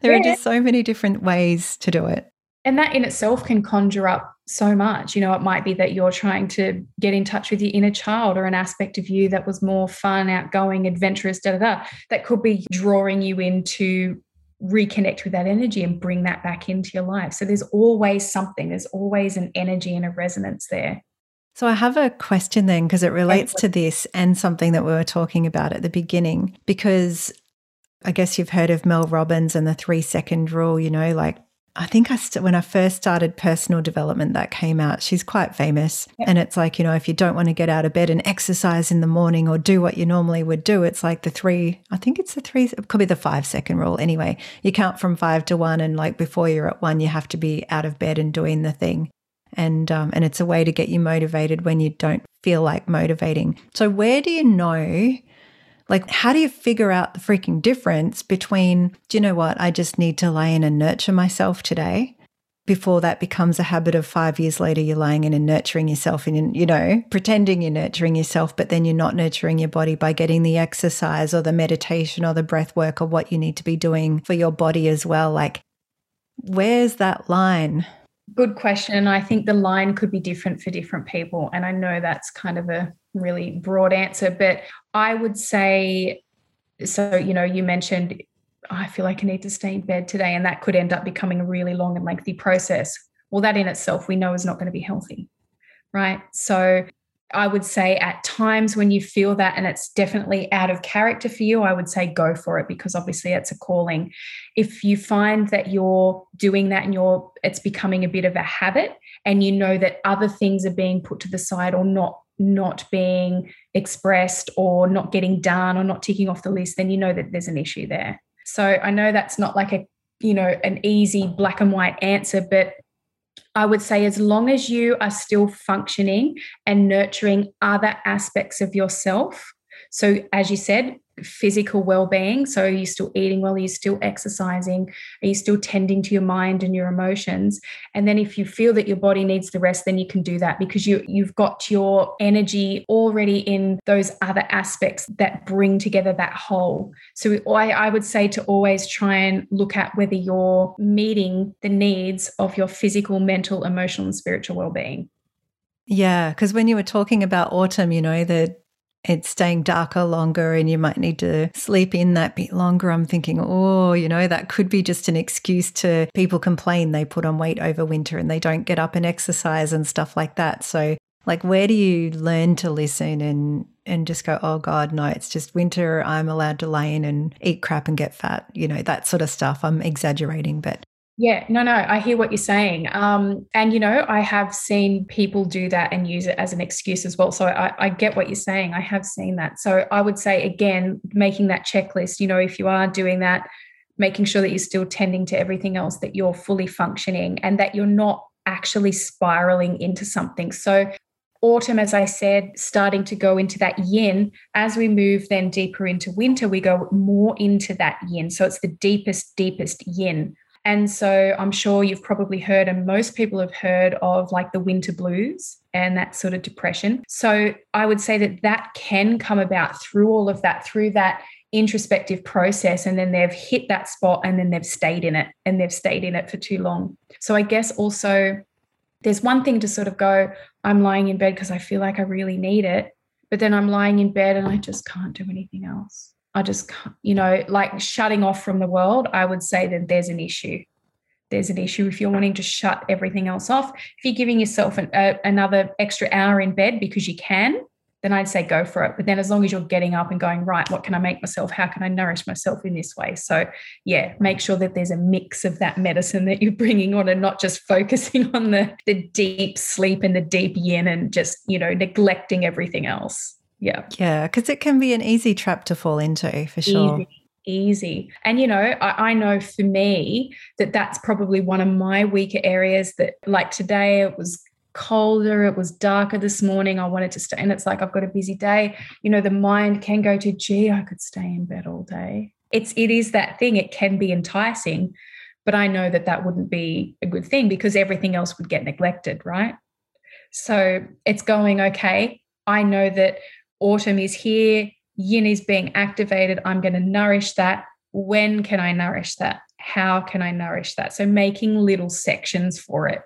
There are just so many different ways to do it. And that in itself can conjure up so much. You know, it might be that you're trying to get in touch with your inner child or an aspect of you that was more fun, outgoing, adventurous, da da da. That could be drawing you in to reconnect with that energy and bring that back into your life. So there's always something, there's always an energy and a resonance there. So I have a question then because it relates to this and something that we were talking about at the beginning. Because I guess you've heard of Mel Robbins and the three second rule, you know, like I think I st- when I first started personal development that came out. She's quite famous, Yep. and it's like you know if you don't want to get out of bed and exercise in the morning or do what you normally would do, it's like the three. I think it's the three. It could be the five second rule. Anyway, you count from five to one, and like before you're at one, you have to be out of bed and doing the thing and um, and it's a way to get you motivated when you don't feel like motivating. So where do you know? Like, how do you figure out the freaking difference between, do you know what? I just need to lay in and nurture myself today before that becomes a habit of five years later, you're laying in and nurturing yourself and, you know, pretending you're nurturing yourself, but then you're not nurturing your body by getting the exercise or the meditation or the breath work or what you need to be doing for your body as well. Like, where's that line? Good question. And I think the line could be different for different people. And I know that's kind of a really broad answer, but I would say so, you know, you mentioned, I feel like I need to stay in bed today, and that could end up becoming a really long and lengthy process. Well, that in itself we know is not going to be healthy, right? So I would say at times when you feel that and it's definitely out of character for you, I would say go for it because obviously it's a calling. If you find that you're doing that and you're it's becoming a bit of a habit and you know that other things are being put to the side or not not being expressed or not getting done or not ticking off the list, then you know that there's an issue there. So I know that's not like a, you know, an easy black and white answer, but I would say as long as you are still functioning and nurturing other aspects of yourself. So, as you said, physical well-being. So are you still eating well? Are you still exercising? Are you still tending to your mind and your emotions? And then if you feel that your body needs the rest then you can do that because you you've got your energy already in those other aspects that bring together that whole. So I, I would say to always try and look at whether you're meeting the needs of your physical mental emotional and spiritual well-being. Yeah, because when you were talking about autumn, you know, that it's staying darker longer and you might need to sleep in that bit longer. I'm thinking, oh, you know, that could be just an excuse to people complain they put on weight over winter and they don't get up and exercise and stuff like that. So, Like, where do you learn to listen and and just go, oh God, no, it's just winter. I'm allowed to lay in and eat crap and get fat. You know, that sort of stuff. I'm exaggerating, but yeah, no, no, I hear what you're saying. Um, and, you know, I have seen people do that and use it as an excuse as well. So I, I, get what you're saying. I have seen that. So I would say, again, making that checklist, you know, if you are doing that, making sure that you're still tending to everything else, that you're fully functioning and that you're not actually spiraling into something. So autumn, as I said, starting to go into that yin. As we move then deeper into winter, we go more into that yin. So it's the deepest, deepest yin and so I'm sure you've probably heard, and most people have heard of like the winter blues and that sort of depression. So I would say that that can come about through all of that, through that introspective process. And then they've hit that spot and then they've stayed in it and they've stayed in it for too long. So I guess also there's one thing to sort of go, I'm lying in bed because I feel like I really need it. But then I'm lying in bed and I just can't do anything else. I just, you know, like shutting off from the world, I would say that there's an issue. There's an issue if you're wanting to shut everything else off. If you're giving yourself an, a, another extra hour in bed because you can, then I'd say go for it. But then as long as you're getting up and going, right, what can I make myself? How can I nourish myself in this way? So, yeah, make sure that there's a mix of that medicine that you're bringing on and not just focusing on the, the deep sleep and the deep yin and just, you know, neglecting everything else. Yeah. Yeah. Because it can be an easy trap to fall into for sure. Easy. Easy. And, you know, I, I know for me that that's probably one of my weaker areas that, like today, it was colder, it was darker this morning. I wanted to stay, and it's like I've got a busy day. You know, the mind can go to, gee, I could stay in bed all day. It's it is that thing. It can be enticing, but I know that that wouldn't be a good thing because everything else would get neglected, right? So it's going okay. I know that autumn is here, yin is being activated. I'm going to nourish that. When can I nourish that? How can I nourish that? So making little sections for it,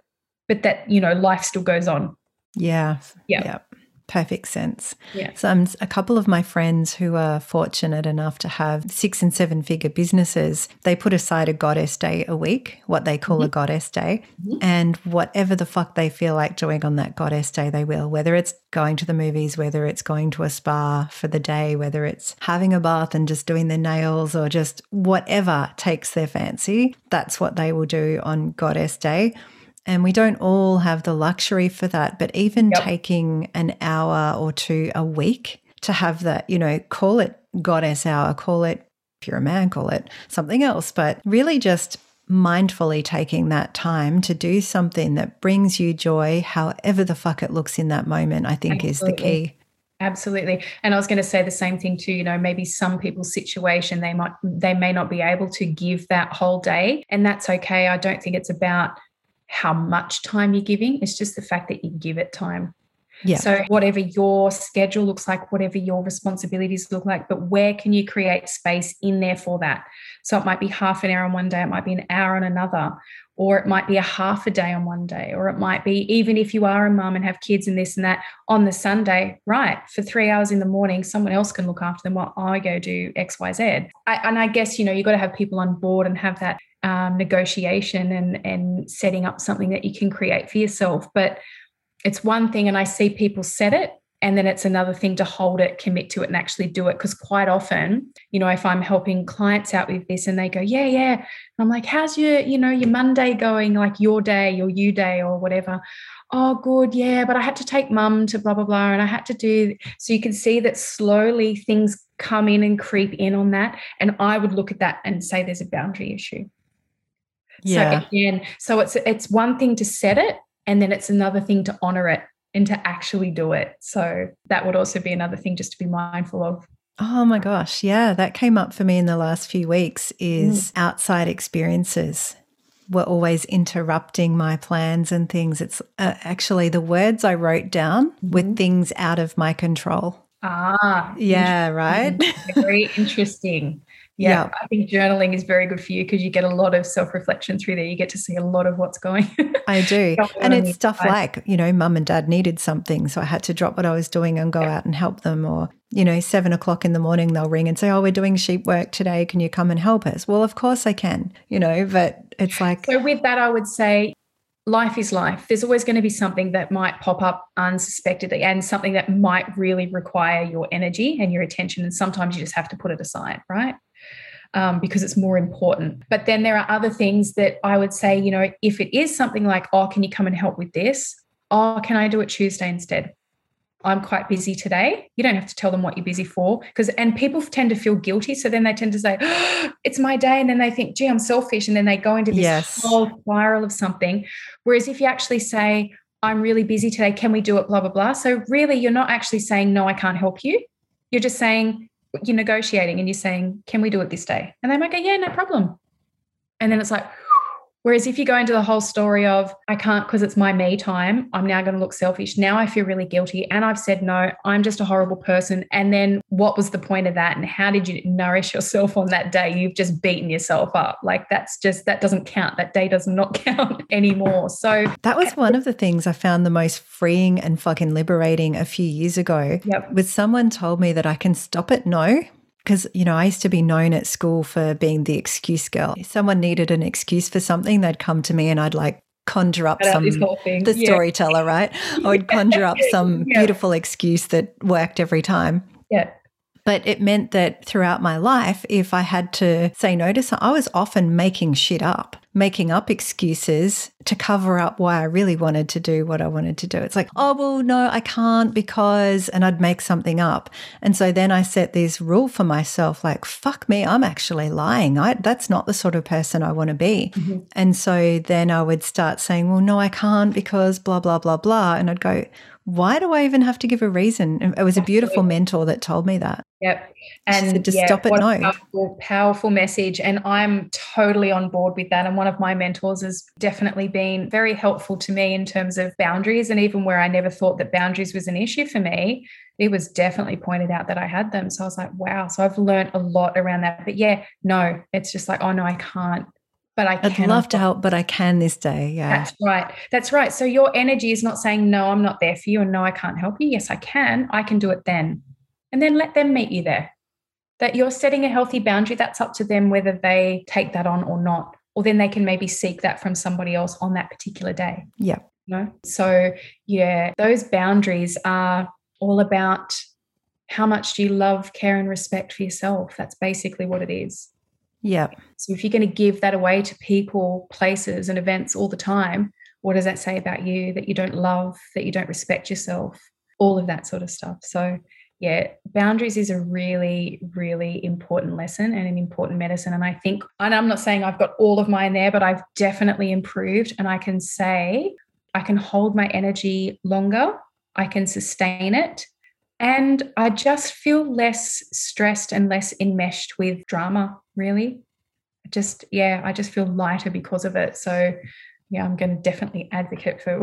but that, you know, life still goes on. Yeah. Yeah. yeah perfect sense. Yeah. So um, a couple of my friends who are fortunate enough to have six and seven figure businesses, they put aside a goddess day a week, what they call mm-hmm. a goddess day. Mm-hmm. And whatever the fuck they feel like doing on that goddess day, they will, whether it's going to the movies, whether it's going to a spa for the day, whether it's having a bath and just doing their nails or just whatever takes their fancy. That's what they will do on goddess day. And we don't all have the luxury for that. But even yep. taking an hour or two a week to have that, you know, call it goddess hour, call it, if you're a man, call it something else, but really just mindfully taking that time to do something that brings you joy, however the fuck it looks in that moment, I think Absolutely. is the key. Absolutely. And I was going to say the same thing too, you know, maybe some people's situation they might they may not be able to give that whole day and that's okay. I don't think it's about how much time you're giving. It's just the fact that you give it time. Yeah. So whatever your schedule looks like, whatever your responsibilities look like, but where can you create space in there for that? So it might be half an hour on one day, it might be an hour on another, or it might be a half a day on one day, or it might be even if you are a mum and have kids and this and that on the Sunday, right? For three hours in the morning, someone else can look after them while I go do X, Y, Z. I, and I guess you know you've got to have people on board and have that um, negotiation and and setting up something that you can create for yourself. But it's one thing, and I see people set it, and then it's another thing to hold it, commit to it, and actually do it. Because quite often, you know, if I'm helping clients out with this, and they go, "Yeah, yeah," and I'm like, "How's your, you know, your Monday going? Like your day, your you day, or whatever." oh good yeah but i had to take mum to blah blah blah and i had to do so you can see that slowly things come in and creep in on that and i would look at that and say there's a boundary issue yeah. So again, so it's it's one thing to set it and then it's another thing to honor it and to actually do it. So that would also be another thing just to be mindful of. Oh my gosh, yeah, that came up for me in the last few weeks is mm. outside experiences were always interrupting my plans and things. It's uh, actually the words I wrote down mm-hmm. with things out of my control. Ah, yeah, right. Very interesting. Yeah, I think journaling is very good for you because you get a lot of self reflection through there. You get to see a lot of what's going. I do, and it's stuff like you know, mum and dad needed something, so I had to drop what I was doing and go yeah. out and help them. Or you know, seven o'clock in the morning, they'll ring and say, "Oh, we're doing sheep work today. Can you come and help us?" Well, of course I can. You know, but it's like so. With that, I would say life is life. There's always going to be something that might pop up unsuspectedly and something that might really require your energy and your attention. And sometimes you just have to put it aside, right? Um, because it's more important. But then there are other things that I would say, you know, if it is something like, oh, can you come and help with this? Oh, can I do it Tuesday instead? I'm quite busy today. You don't have to tell them what you're busy for because, and people tend to feel guilty. So then they tend to say, oh, it's my day. And then they think, gee, I'm selfish. And then they go into this yes. whole spiral of something. Whereas if you actually say, I'm really busy today, can we do it? Blah, blah, blah. So really, you're not actually saying, no, I can't help you. You're just saying, you're negotiating and you're saying, can we do it this day? And they might go, yeah, no problem. And then it's like, Whereas if you go into the whole story of, I can't because it's my me time, I'm now going to look selfish. Now I feel really guilty. And I've said, no, I'm just a horrible person. And then what was the point of that? And how did you nourish yourself on that day? You've just beaten yourself up. Like that's just, that doesn't count. That day does not count anymore. So that was one of the things I found the most freeing and fucking liberating a few years ago. Yep. Was someone told me that I can stop at no because you know I used to be known at school for being the excuse girl. If someone needed an excuse for something, they'd come to me and I'd like conjure up some the yeah. storyteller, right? I would conjure up some yeah. beautiful excuse that worked every time. Yeah. But it meant that throughout my life, if I had to say no to something, I was often making shit up, making up excuses to cover up why I really wanted to do what I wanted to do. It's like, oh, well, no, I can't because, and I'd make something up. And so then I set this rule for myself like, fuck me, I'm actually lying. I, that's not the sort of person I want to be. Mm-hmm. And so then I would start saying, well, no, I can't because blah, blah, blah, blah. And I'd go, why do I even have to give a reason? It was a beautiful mentor that told me that. Yep. And just yeah, stop it no. Powerful, powerful message. And I'm totally on board with that. And one of my mentors has definitely been very helpful to me in terms of boundaries. And even where I never thought that boundaries was an issue for me, it was definitely pointed out that I had them. So I was like, wow. So I've learned a lot around that. But yeah, no, it's just like, oh no, I can't but I can I'd love to help, but I can this day. Yeah. That's right. That's right. So your energy is not saying, no, I'm not there for you and no, I can't help you. Yes, I can. I can do it then. And then let them meet you there. That you're setting a healthy boundary, that's up to them whether they take that on or not. Or then they can maybe seek that from somebody else on that particular day. Yeah. You know? So yeah, those boundaries are all about how much do you love, care, and respect for yourself? That's basically what it is. Yeah. So if you're going to give that away to people, places, and events all the time, what does that say about you that you don't love, that you don't respect yourself, all of that sort of stuff? So, yeah, boundaries is a really, really important lesson and an important medicine. And I think, and I'm not saying I've got all of mine there, but I've definitely improved. And I can say I can hold my energy longer, I can sustain it. And I just feel less stressed and less enmeshed with drama really. Just, yeah, I just feel lighter because of it. So, yeah, I'm going to definitely advocate for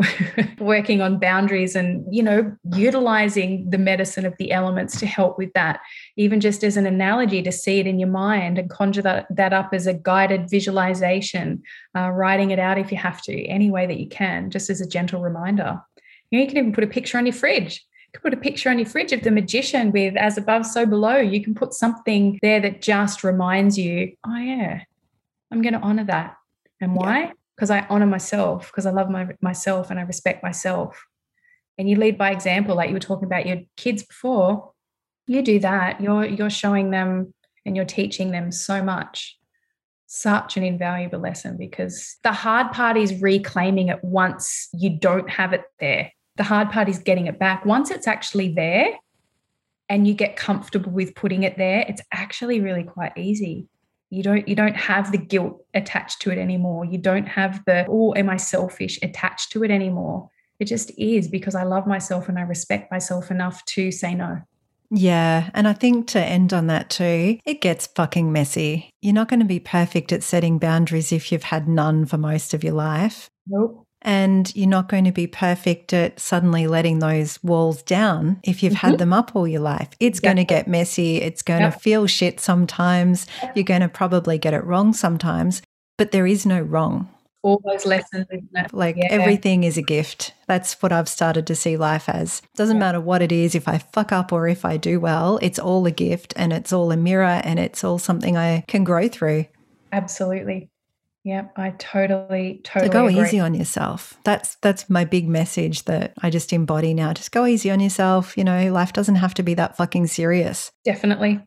working on boundaries and, you know, utilizing the medicine of the elements to help with that, even just as an analogy to see it in your mind and conjure that, that up as a guided visualization, uh, writing it out if you have to, any way that you can, just as a gentle reminder. You, know, you can even put a picture on your fridge You can put a picture on your fridge of the magician with as above, so below. You can put something there that just reminds you, oh, yeah, I'm going to honor that. And why? Because. I honor myself, because I love my, myself and I respect myself. And you lead by example, like you were talking about your kids before. You do that. You're you're showing them and you're teaching them so much. Such an invaluable lesson because the hard part is reclaiming it once you don't have it there the hard part is getting it back. Once it's actually there and you get comfortable with putting it there, it's actually really quite easy. You don't you don't have the guilt attached to it anymore. You don't have the oh am I selfish attached to it anymore. It just is because I love myself and I respect myself enough to say no. Yeah. And I think to end on that too, it gets fucking messy. You're not going to be perfect at setting boundaries if you've had none for most of your life. Nope. And you're not going to be perfect at suddenly letting those walls down if you've mm-hmm. had them up all your life. It's going to get messy. It's going to feel shit sometimes. You're going to probably get it wrong sometimes, but there is no wrong. All those lessons, Like yeah. everything is a gift. That's what I've started to see life as. Doesn't matter what it is, if I fuck up or if I do well, it's all a gift and it's all a mirror and it's all something I can grow through. Absolutely. Yeah, I totally, totally. So go agree. easy on yourself. That's that's my big message that I just embody now. Just go easy on yourself. You know, life doesn't have to be that fucking serious. Definitely,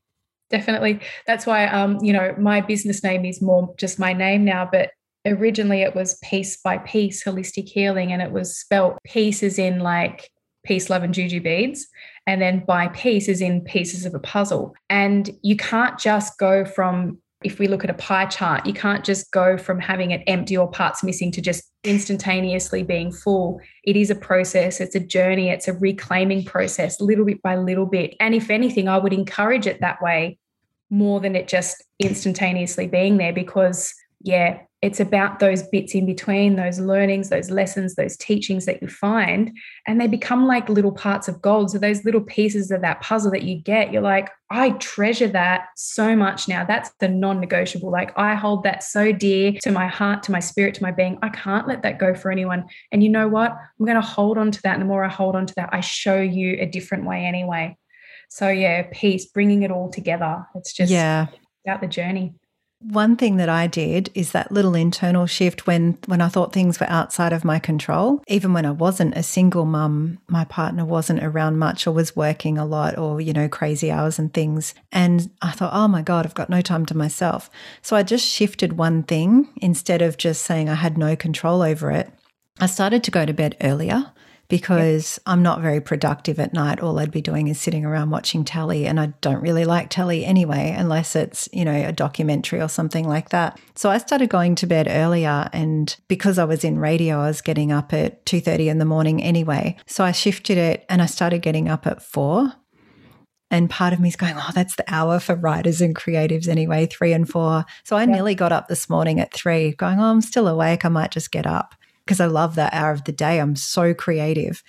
definitely. That's why, um, you know, my business name is more just my name now, but originally it was Peace by Peace Holistic Healing, and it was spelt pieces in like peace, love, and juju beads. And then by piece is in pieces of a puzzle. And you can't just go from if we look at a pie chart, you can't just go from having it empty or parts missing to just instantaneously being full. It is a process, it's a journey, it's a reclaiming process, little bit by little bit. And if anything, I would encourage it that way more than it just instantaneously being there because, yeah, it's about those bits in between, those learnings, those lessons, those teachings that you find, and they become like little parts of gold. So, those little pieces of that puzzle that you get, you're like, I treasure that so much now. That's the non negotiable. Like, I hold that so dear to my heart, to my spirit, to my being. I can't let that go for anyone. And you know what? I'm going to hold on to that. And the more I hold on to that, I show you a different way anyway. So, yeah, peace, bringing it all together. It's just yeah. about the journey one thing that I did is that little internal shift when when I thought things were outside of my control. Even when I wasn't a single mum, my partner wasn't around much or was working a lot or you know crazy hours and things. And I thought, "Oh my god, I've got no time to myself." So I just shifted one thing instead of just saying I had no control over it. I started to go to bed earlier because I'm not very productive at night. All I'd be doing is sitting around watching telly, and I don't really like telly anyway, unless it's, you know, a documentary or something like that. So I started going to bed earlier, and because I was in radio, I was getting up at 2:30 in the morning anyway. So I shifted it and I started getting up at 4 and part of me is going, oh, that's the hour for writers and creatives anyway, three and four. So I yeah. nearly got up this morning at three, going, oh, I'm still awake. I might just get up because I love that hour of the day. I'm so creative.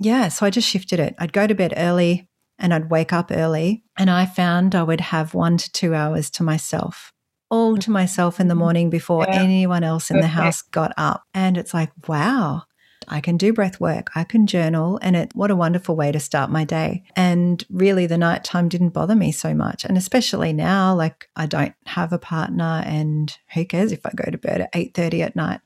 Yeah, so I just shifted it. I'd go to bed early and I'd wake up early, and I found I would have one to two hours to myself, all to myself in the mm-hmm. morning before yeah. anyone else in okay. the house got up. And it's like, wow. I can do breath work, I can journal, and it what a wonderful way to start my day. And really the nighttime didn't bother me so much. And especially now, like I don't have a partner and who cares if I go to bed at 8:30 at night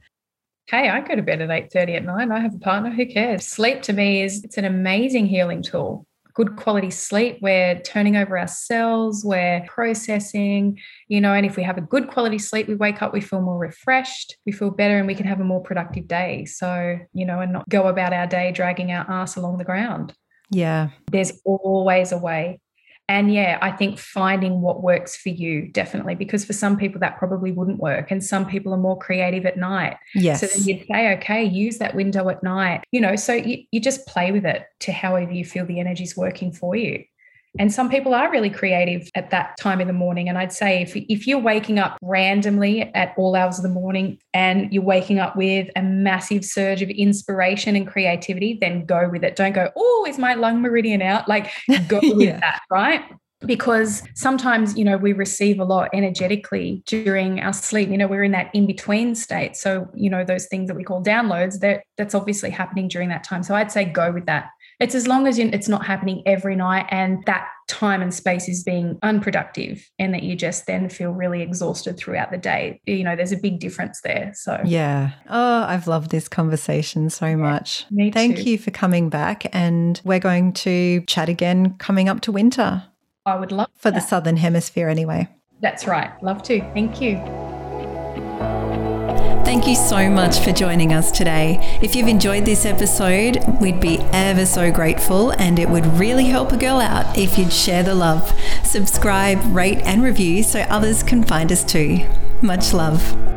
hey, I go to bed at 8.30 at night. I have a partner. Who cares? Sleep to me is it's an amazing healing tool. Good quality sleep, we're turning over our cells, we're processing, you know, and if we have a good quality sleep, we wake up, we feel more refreshed, we feel better, and we can have a more productive day. So, you know, and not go about our day dragging our ass along the ground. Yeah. There's always a way. And yeah, I think finding what works for you definitely, because for some people that probably wouldn't work. And some people are more creative at night. Yes. So then you'd say, okay, use that window at night. You know, so you, you just play with it to however you feel the energy's working for you. And some people are really creative at that time in the morning. And I'd say if, if you're waking up randomly at all hours of the morning and you're waking up with a massive surge of inspiration and creativity, then go with it. Don't go, oh, is my lung meridian out? Like, go with that, right? because sometimes you know we receive a lot energetically during our sleep you know we're in that in between state so you know those things that we call downloads that that's obviously happening during that time so i'd say go with that it's as long as it's not happening every night and that time and space is being unproductive and that you just then feel really exhausted throughout the day. You know, there's a big difference there. So, yeah. Oh, I've loved this conversation so yeah, much. Thank too. you for coming back. And we're going to chat again coming up to winter. I would love for that. the Southern Hemisphere anyway. That's right. Love to. Thank you. Thank you so much for joining us today. If you've enjoyed this episode, we'd be ever so grateful and it would really help a girl out if you'd share the love. Subscribe, rate, and review so others can find us too. Much love.